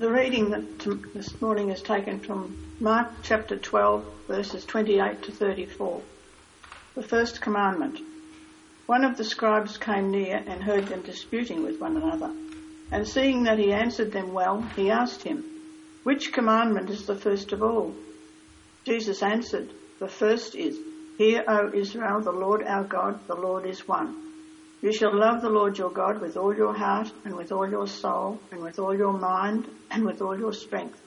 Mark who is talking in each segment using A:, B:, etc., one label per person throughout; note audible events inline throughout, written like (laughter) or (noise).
A: The reading that t- this morning is taken from Mark chapter 12, verses 28 to 34. The first commandment. One of the scribes came near and heard them disputing with one another. And seeing that he answered them well, he asked him, Which commandment is the first of all? Jesus answered, The first is, Hear, O Israel, the Lord our God, the Lord is one. You shall love the Lord your God with all your heart and with all your soul and with all your mind and with all your strength.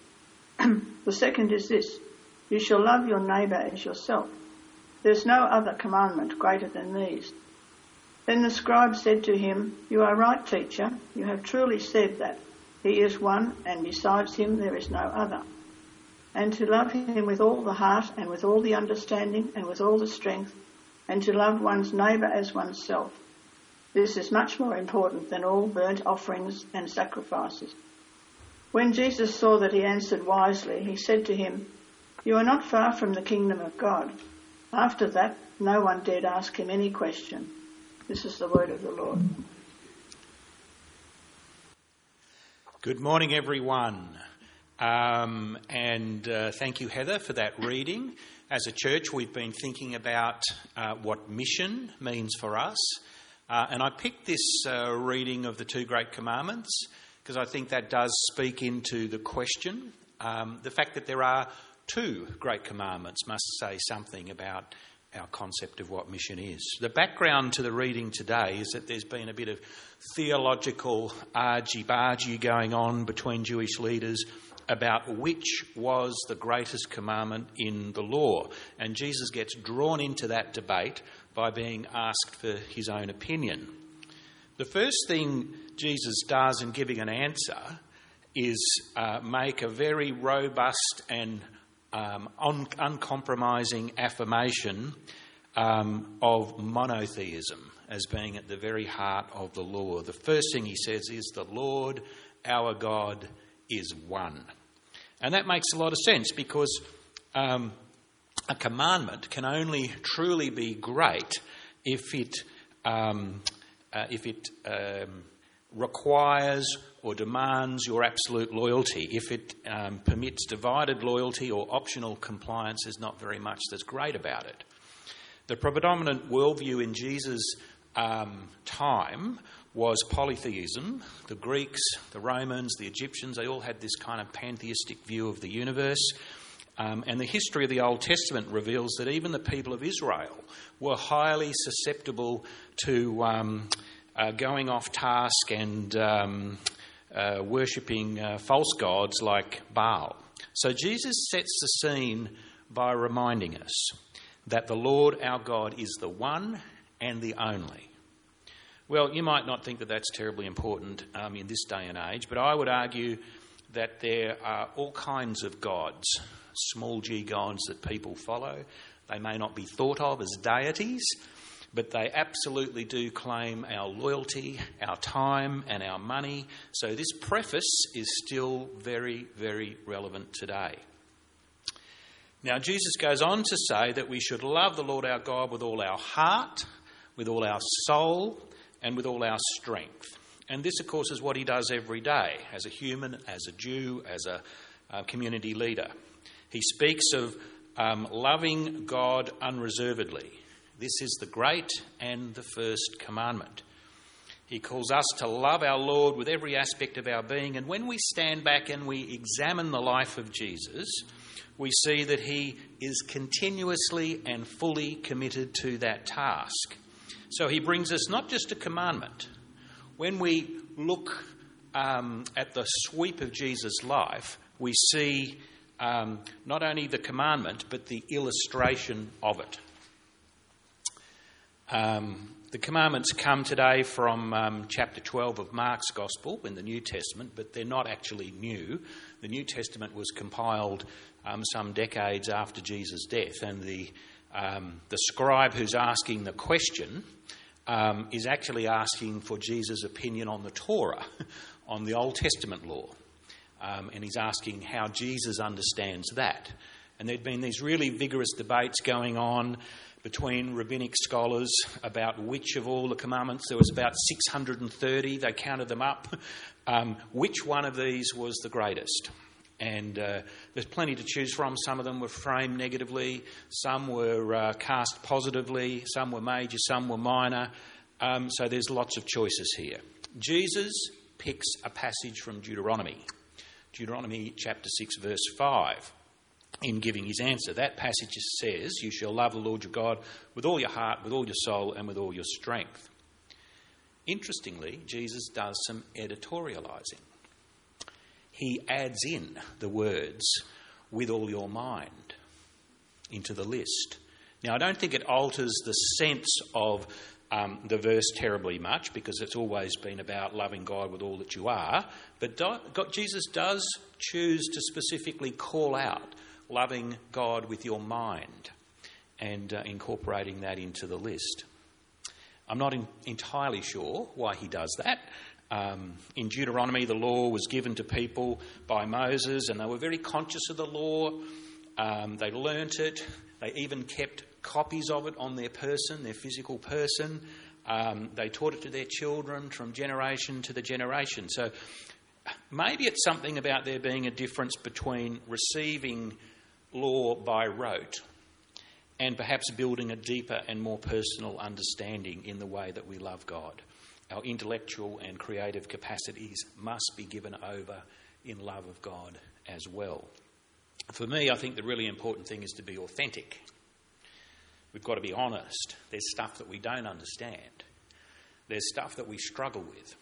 A: (clears throat) the second is this, you shall love your neighbour as yourself. There's no other commandment greater than these. Then the scribe said to him, You are right, teacher. You have truly said that. He is one, and besides him there is no other. And to love him with all the heart, and with all the understanding, and with all the strength, and to love one's neighbour as oneself. This is much more important than all burnt offerings and sacrifices. When Jesus saw that he answered wisely, he said to him, You are not far from the kingdom of God. After that, no one dared ask him any question. This is the word of the Lord.
B: Good morning, everyone. Um, and uh, thank you, Heather, for that reading. As a church, we've been thinking about uh, what mission means for us. Uh, and I picked this uh, reading of the two great commandments because I think that does speak into the question. Um, the fact that there are two great commandments must say something about our concept of what mission is. The background to the reading today is that there's been a bit of theological argy bargy going on between Jewish leaders about which was the greatest commandment in the law. And Jesus gets drawn into that debate by being asked for his own opinion. The first thing Jesus does in giving an answer is uh, make a very robust and um, un- uncompromising affirmation um, of monotheism as being at the very heart of the law. The first thing he says is, The Lord our God is one. And that makes a lot of sense because um, a commandment can only truly be great if it, um, uh, if it um, requires or demands your absolute loyalty. If it um, permits divided loyalty or optional compliance, there's not very much that's great about it. The predominant worldview in Jesus' um, time was polytheism. The Greeks, the Romans, the Egyptians, they all had this kind of pantheistic view of the universe. Um, and the history of the Old Testament reveals that even the people of Israel were highly susceptible to um, uh, going off task and um, uh, worshipping uh, false gods like Baal. So Jesus sets the scene by reminding us that the Lord our God is the one and the only. Well, you might not think that that's terribly important um, in this day and age, but I would argue that there are all kinds of gods small g gods that people follow. They may not be thought of as deities, but they absolutely do claim our loyalty, our time, and our money. So this preface is still very, very relevant today. Now, Jesus goes on to say that we should love the Lord our God with all our heart, with all our soul, and with all our strength. And this, of course, is what he does every day as a human, as a Jew, as a, a community leader. He speaks of um, loving God unreservedly. This is the great and the first commandment. He calls us to love our Lord with every aspect of our being. And when we stand back and we examine the life of Jesus, we see that he is continuously and fully committed to that task. So he brings us not just a commandment. When we look um, at the sweep of Jesus' life, we see um, not only the commandment, but the illustration of it. Um, the commandments come today from um, chapter 12 of Mark's Gospel in the New Testament, but they're not actually new. The New Testament was compiled um, some decades after Jesus' death, and the, um, the scribe who's asking the question um, is actually asking for Jesus' opinion on the Torah, (laughs) on the Old Testament law. Um, and he's asking how Jesus understands that. And there'd been these really vigorous debates going on between rabbinic scholars about which of all the commandments, there was about 630, they counted them up, um, which one of these was the greatest. And uh, there's plenty to choose from. Some of them were framed negatively, some were uh, cast positively, some were major, some were minor. Um, so there's lots of choices here. Jesus picks a passage from Deuteronomy, Deuteronomy chapter 6, verse 5 in giving his answer. That passage says, You shall love the Lord your God with all your heart, with all your soul, and with all your strength. Interestingly, Jesus does some editorialising. He adds in the words, with all your mind, into the list. Now, I don't think it alters the sense of um, the verse terribly much because it's always been about loving God with all that you are, but do, God, Jesus does choose to specifically call out loving God with your mind and uh, incorporating that into the list. I'm not in, entirely sure why he does that. Um, in Deuteronomy, the law was given to people by Moses, and they were very conscious of the law. Um, they learnt it. They even kept copies of it on their person, their physical person. Um, they taught it to their children from generation to the generation. So maybe it's something about there being a difference between receiving law by rote and perhaps building a deeper and more personal understanding in the way that we love God. Our intellectual and creative capacities must be given over in love of God as well. For me, I think the really important thing is to be authentic. We've got to be honest. There's stuff that we don't understand, there's stuff that we struggle with.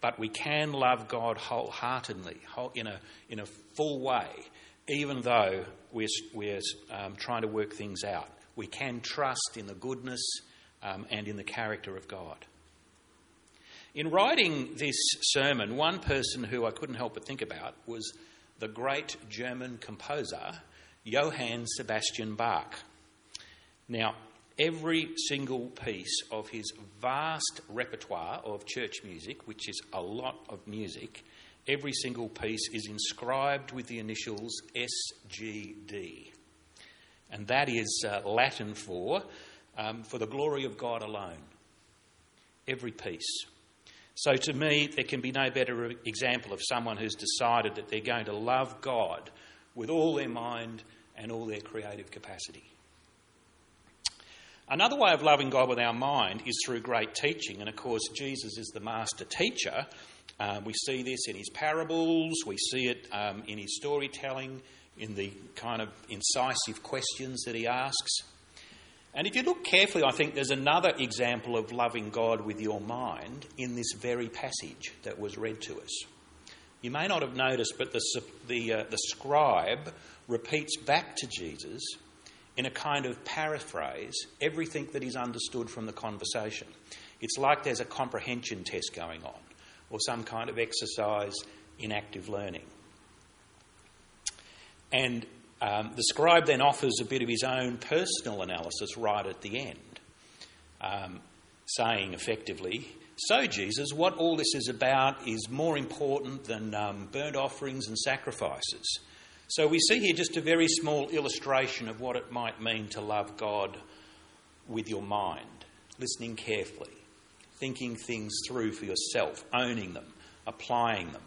B: But we can love God wholeheartedly, in a, in a full way, even though we're, we're um, trying to work things out. We can trust in the goodness um, and in the character of God. In writing this sermon, one person who I couldn't help but think about was the great German composer Johann Sebastian Bach. Now, every single piece of his vast repertoire of church music, which is a lot of music, every single piece is inscribed with the initials SGD. And that is uh, Latin for, um, for the glory of God alone. Every piece. So to me, there can be no better example of someone who's decided that they're going to love God with all their mind and all their creative capacity. Another way of loving God with our mind is through great teaching, and of course, Jesus is the master teacher. Um, we see this in his parables, we see it um, in his storytelling, in the kind of incisive questions that he asks. And if you look carefully, I think there's another example of loving God with your mind in this very passage that was read to us. You may not have noticed, but the, the, uh, the scribe repeats back to Jesus in a kind of paraphrase everything that he's understood from the conversation. It's like there's a comprehension test going on or some kind of exercise in active learning. And um, the scribe then offers a bit of his own personal analysis right at the end, um, saying effectively, So, Jesus, what all this is about is more important than um, burnt offerings and sacrifices. So, we see here just a very small illustration of what it might mean to love God with your mind, listening carefully, thinking things through for yourself, owning them, applying them.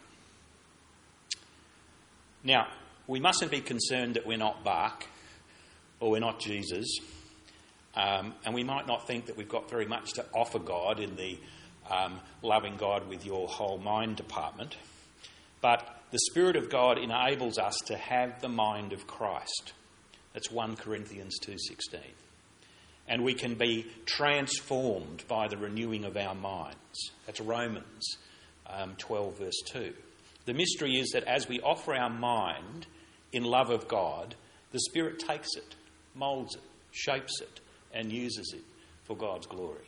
B: Now, we mustn't be concerned that we're not Bach or we're not Jesus, um, and we might not think that we've got very much to offer God in the um, loving God with your whole mind department. But the Spirit of God enables us to have the mind of Christ. That's 1 Corinthians 2:16. And we can be transformed by the renewing of our minds. That's Romans um, 12 verse 2. The mystery is that as we offer our mind in love of God, the Spirit takes it, moulds it, shapes it, and uses it for God's glory.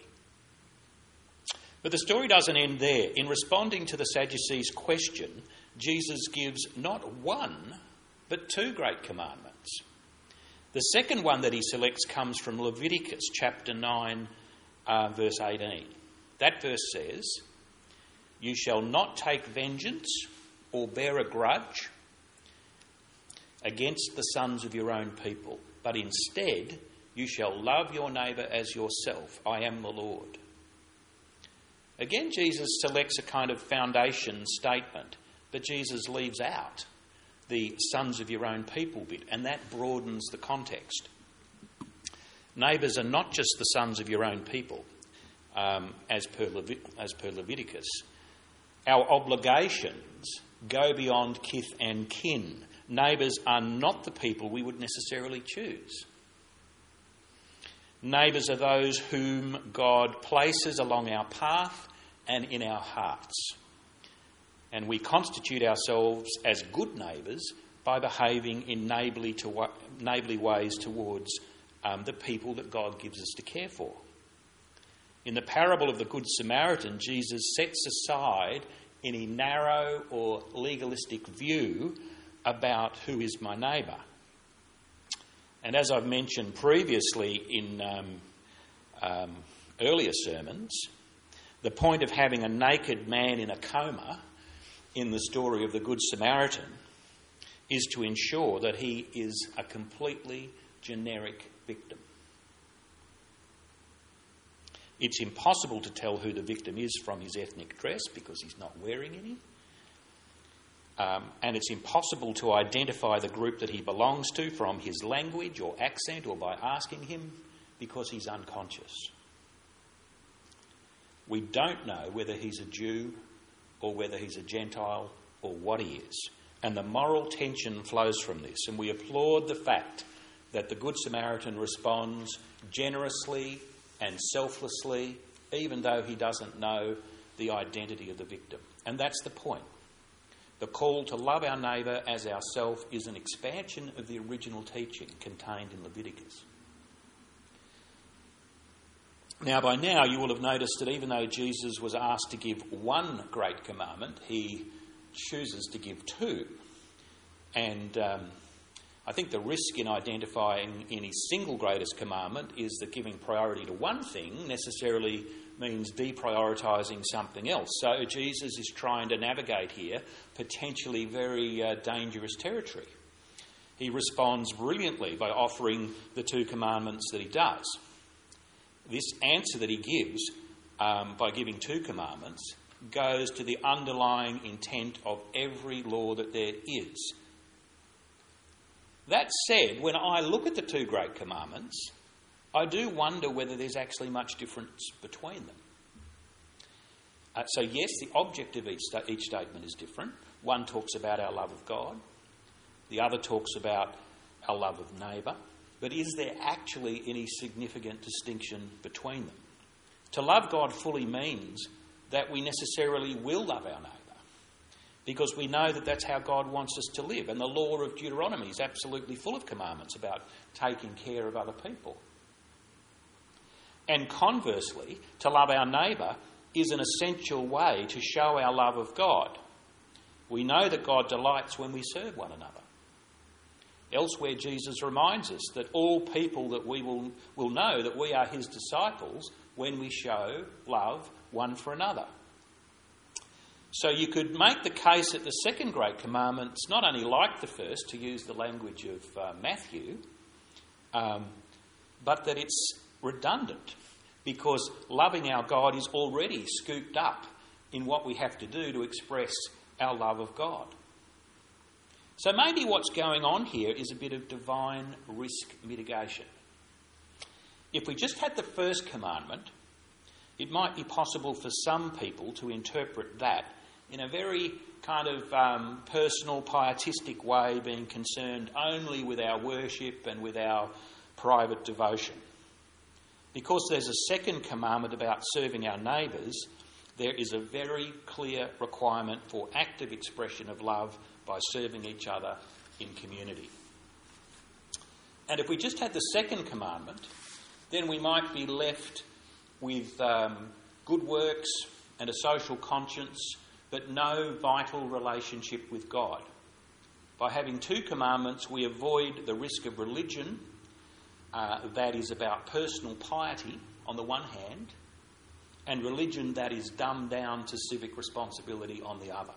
B: But the story doesn't end there. In responding to the Sadducees' question, Jesus gives not one, but two great commandments. The second one that he selects comes from Leviticus chapter 9, uh, verse 18. That verse says, You shall not take vengeance or bear a grudge against the sons of your own people, but instead you shall love your neighbour as yourself. I am the Lord. Again, Jesus selects a kind of foundation statement, but Jesus leaves out the sons of your own people bit, and that broadens the context. Neighbours are not just the sons of your own people, um, as, per as per Leviticus. Our obligations go beyond kith and kin. Neighbours are not the people we would necessarily choose. Neighbours are those whom God places along our path and in our hearts. And we constitute ourselves as good neighbours by behaving in neighbourly, to, neighbourly ways towards um, the people that God gives us to care for. In the parable of the Good Samaritan, Jesus sets aside any narrow or legalistic view about who is my neighbour. And as I've mentioned previously in um, um, earlier sermons, the point of having a naked man in a coma in the story of the Good Samaritan is to ensure that he is a completely generic victim. It's impossible to tell who the victim is from his ethnic dress because he's not wearing any. Um, and it's impossible to identify the group that he belongs to from his language or accent or by asking him because he's unconscious. We don't know whether he's a Jew or whether he's a Gentile or what he is. And the moral tension flows from this. And we applaud the fact that the Good Samaritan responds generously and selflessly, even though he doesn't know the identity of the victim. And that's the point. The call to love our neighbour as ourself is an expansion of the original teaching contained in Leviticus. Now, by now, you will have noticed that even though Jesus was asked to give one great commandment, he chooses to give two. And um, I think the risk in identifying any single greatest commandment is that giving priority to one thing necessarily means deprioritizing something else. So Jesus is trying to navigate here potentially very uh, dangerous territory. He responds brilliantly by offering the two commandments that he does. This answer that he gives um, by giving two commandments goes to the underlying intent of every law that there is. That said, when I look at the two great commandments, I do wonder whether there's actually much difference between them. Uh, so, yes, the object of each, each statement is different. One talks about our love of God, the other talks about our love of neighbour. But is there actually any significant distinction between them? To love God fully means that we necessarily will love our neighbour because we know that that's how God wants us to live. And the law of Deuteronomy is absolutely full of commandments about taking care of other people. And conversely, to love our neighbour is an essential way to show our love of God. We know that God delights when we serve one another. Elsewhere, Jesus reminds us that all people that we will, will know that we are his disciples when we show love one for another. So you could make the case that the second great commandment is not only like the first, to use the language of uh, Matthew, um, but that it's redundant because loving our God is already scooped up in what we have to do to express our love of God. So maybe what's going on here is a bit of divine risk mitigation. If we just had the first commandment, it might be possible for some people to interpret that in a very kind of um, personal, pietistic way, being concerned only with our worship and with our private devotion. Because there's a second commandment about serving our neighbours, there is a very clear requirement for active expression of love by serving each other in community. And if we just had the second commandment, then we might be left with um, good works and a social conscience but no vital relationship with God. By having two commandments, we avoid the risk of religion uh, that is about personal piety on the one hand, and religion that is dumbed down to civic responsibility on the other.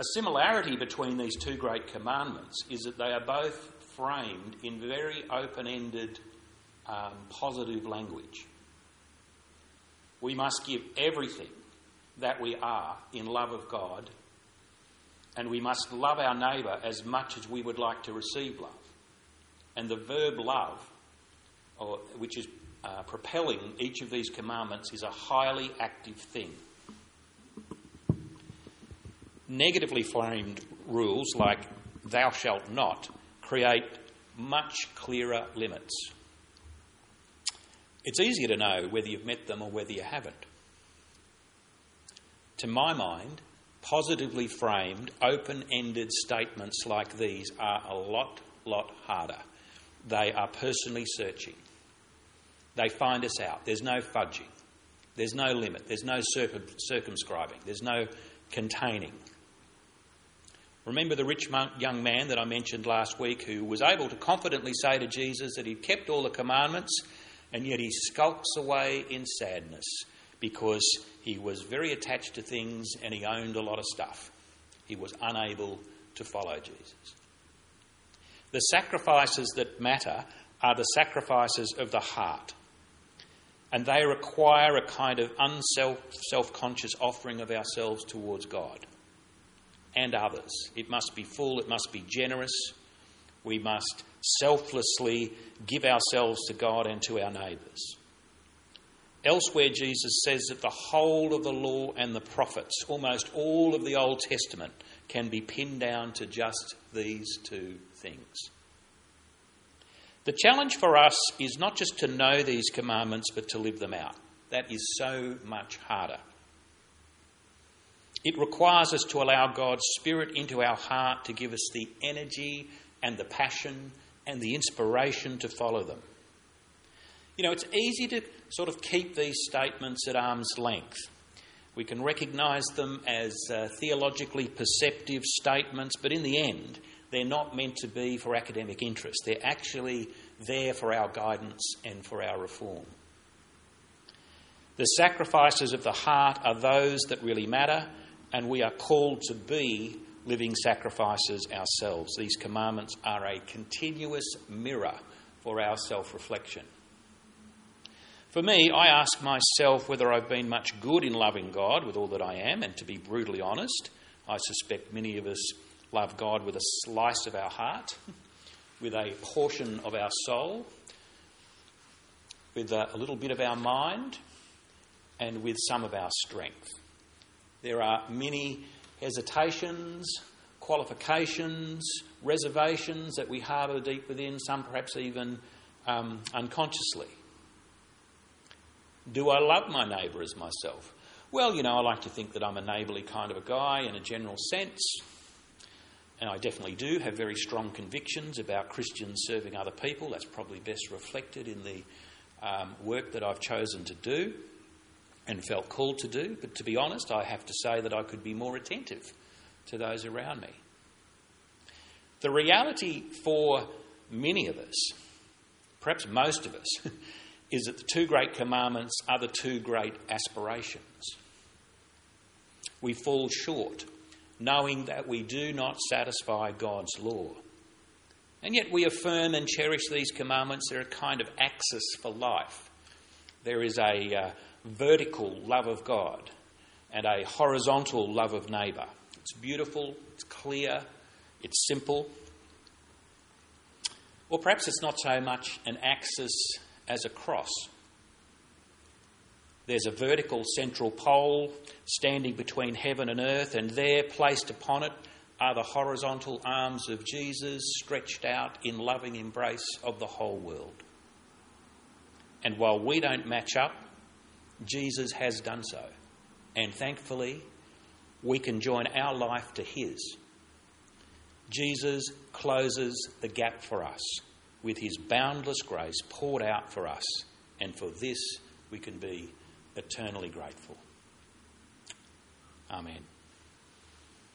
B: A similarity between these two great commandments is that they are both framed in very open ended, um, positive language. We must give everything that we are in love of God, and we must love our neighbour as much as we would like to receive love. And the verb love, or, which is uh, propelling each of these commandments, is a highly active thing. Negatively framed rules like thou shalt not create much clearer limits. It's easier to know whether you've met them or whether you haven't. To my mind, positively framed, open ended statements like these are a lot, lot harder. They are personally searching. They find us out. There's no fudging. There's no limit. There's no circumscribing. There's no containing. Remember the rich young man that I mentioned last week who was able to confidently say to Jesus that he'd kept all the commandments and yet he skulks away in sadness because he was very attached to things and he owned a lot of stuff. He was unable to follow Jesus. The sacrifices that matter are the sacrifices of the heart. And they require a kind of unself conscious offering of ourselves towards God and others. It must be full, it must be generous. We must selflessly give ourselves to God and to our neighbours. Elsewhere, Jesus says that the whole of the law and the prophets, almost all of the Old Testament, can be pinned down to just these two things. The challenge for us is not just to know these commandments, but to live them out. That is so much harder. It requires us to allow God's Spirit into our heart to give us the energy and the passion and the inspiration to follow them. You know, it's easy to sort of keep these statements at arm's length. We can recognise them as uh, theologically perceptive statements, but in the end, they're not meant to be for academic interest. They're actually there for our guidance and for our reform. The sacrifices of the heart are those that really matter, and we are called to be living sacrifices ourselves. These commandments are a continuous mirror for our self reflection. For me, I ask myself whether I've been much good in loving God with all that I am, and to be brutally honest, I suspect many of us love God with a slice of our heart, (laughs) with a portion of our soul, with a, little bit of our mind, and with some of our strength. There are many hesitations, qualifications, reservations that we harbour deep within, some perhaps even um, unconsciously. Do I love my neighbour as myself? Well, you know, I like to think that I'm a neighbourly kind of a guy in a general sense. And I definitely do have very strong convictions about Christians serving other people. That's probably best reflected in the um, work that I've chosen to do and felt called to do. But to be honest, I have to say that I could be more attentive to those around me. The reality for many of us, perhaps most of us, (laughs) is that the two great commandments are the two great aspirations. We fall short, knowing that we do not satisfy God's law. And yet we affirm and cherish these commandments. They're a kind of axis for life. There is a, uh, vertical love of God and a horizontal love of neighbour. It's beautiful, it's clear, it's simple. Or perhaps it's not so much an axis as a cross. There's a vertical central pole standing between heaven and earth, and there, placed upon it, are the horizontal arms of Jesus stretched out in loving embrace of the whole world. And while we don't match up, Jesus has done so. And thankfully, we can join our life to his. Jesus closes the gap for us with his boundless grace poured out for us. And for this, we can be eternally grateful. Amen.